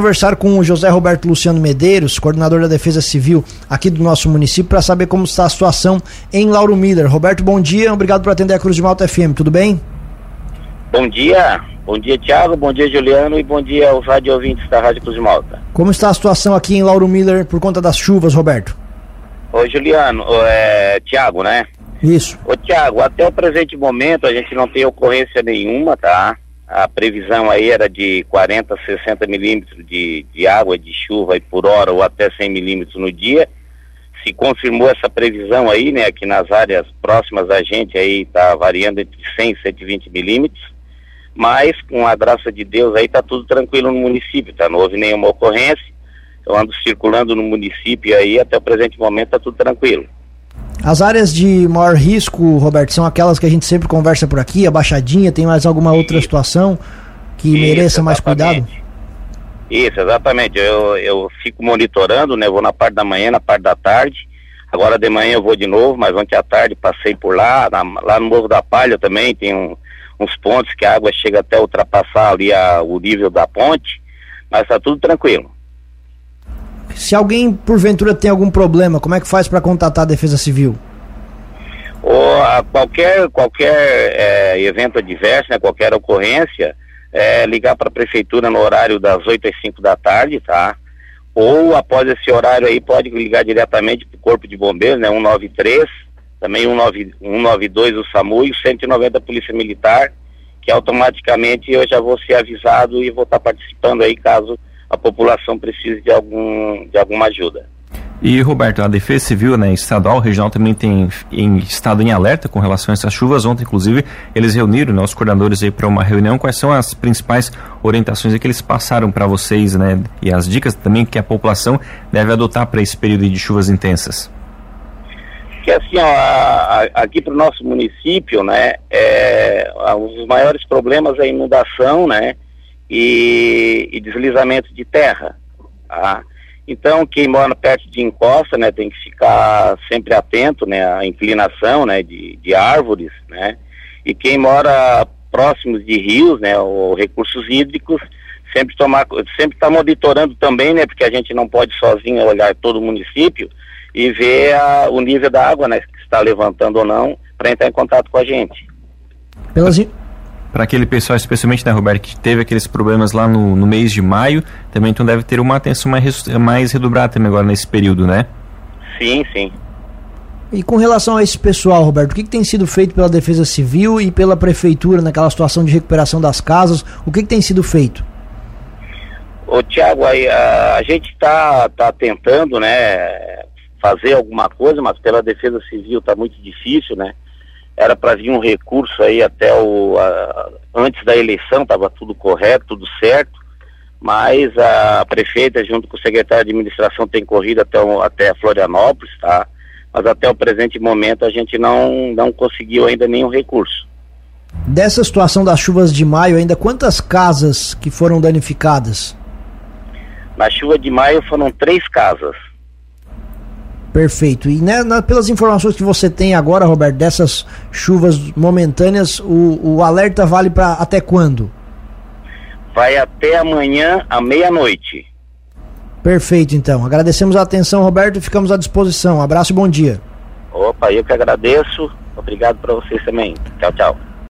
conversar com o José Roberto Luciano Medeiros, coordenador da Defesa Civil aqui do nosso município, para saber como está a situação em Lauro Miller. Roberto, bom dia, obrigado por atender a Cruz de Malta FM, tudo bem? Bom dia, bom dia Tiago, bom dia Juliano e bom dia aos rádio ouvintes da Rádio Cruz de Malta. Como está a situação aqui em Lauro Miller por conta das chuvas, Roberto? Ô Juliano, é, Tiago, né? Isso. Ô Tiago, até o presente momento a gente não tem ocorrência nenhuma, tá? A previsão aí era de 40, 60 milímetros de, de água de chuva por hora ou até 100 milímetros no dia. Se confirmou essa previsão aí, né? Aqui nas áreas próximas a gente aí tá variando entre 100 e 120 milímetros. Mas com a graça de Deus aí tá tudo tranquilo no município, tá? Não houve nenhuma ocorrência. Eu ando circulando no município aí, até o presente momento tá tudo tranquilo. As áreas de maior risco, Roberto, são aquelas que a gente sempre conversa por aqui, a Baixadinha, tem mais alguma outra Isso. situação que Isso, mereça mais cuidado? Isso, exatamente. Eu, eu fico monitorando, né? Vou na parte da manhã, na parte da tarde. Agora de manhã eu vou de novo, mas ontem à tarde passei por lá, na, lá no Morro da Palha também tem um, uns pontos que a água chega até ultrapassar ali a, o nível da ponte, mas está tudo tranquilo. Se alguém, porventura, tem algum problema, como é que faz para contatar a Defesa Civil? Ou a qualquer, qualquer é, evento adverso, né, qualquer ocorrência, é, ligar para a prefeitura no horário das 8 às 5 da tarde, tá? Ou após esse horário aí pode ligar diretamente para o Corpo de Bombeiros, né? 193, também 19, 192 o SAMU e o 190 Polícia Militar, que automaticamente eu já vou ser avisado e vou estar participando aí caso a população precise de, algum, de alguma ajuda. E Roberto, a Defesa Civil, né, estadual, regional também tem em, estado em alerta com relação a essas chuvas. Ontem, inclusive, eles reuniram né, os coordenadores aí para uma reunião. Quais são as principais orientações que eles passaram para vocês, né, e as dicas também que a população deve adotar para esse período de chuvas intensas? Que assim, ó, a, a, aqui para o nosso município, né, é, os maiores problemas é a inundação, né, e, e deslizamento de terra. Tá? Então, quem mora perto de encosta, né, tem que ficar sempre atento, né, à inclinação, né, de, de árvores, né, e quem mora próximos de rios, né, ou recursos hídricos, sempre tomar, sempre estar tá monitorando também, né, porque a gente não pode sozinho olhar todo o município e ver a, o nível da água, né, que está levantando ou não, para entrar em contato com a gente. Pelas, para aquele pessoal, especialmente, né, Roberto, que teve aqueles problemas lá no, no mês de maio, também então deve ter uma atenção mais, mais redobrada também agora nesse período, né? Sim, sim. E com relação a esse pessoal, Roberto, o que, que, tem sido feito pela Defesa Civil e pela Prefeitura naquela situação de recuperação das casas? O que, que tem sido feito? Ô, Tiago, a, a gente está tá tentando, né, fazer alguma coisa, mas pela Defesa Civil está muito difícil, né? Era para vir um recurso aí até o a, antes da eleição, estava tudo correto, tudo certo, mas a prefeita junto com o secretário de administração tem corrido até, o, até Florianópolis, tá? Mas até o presente momento a gente não, não conseguiu ainda nenhum recurso. Dessa situação das chuvas de maio, ainda quantas casas que foram danificadas? Na chuva de maio foram três casas. Perfeito. E né, na, pelas informações que você tem agora, Roberto, dessas chuvas momentâneas, o, o alerta vale para até quando? Vai até amanhã à meia-noite. Perfeito, então. Agradecemos a atenção, Roberto, e ficamos à disposição. Um abraço e bom dia. Opa, eu que agradeço. Obrigado para vocês também. Tchau, tchau.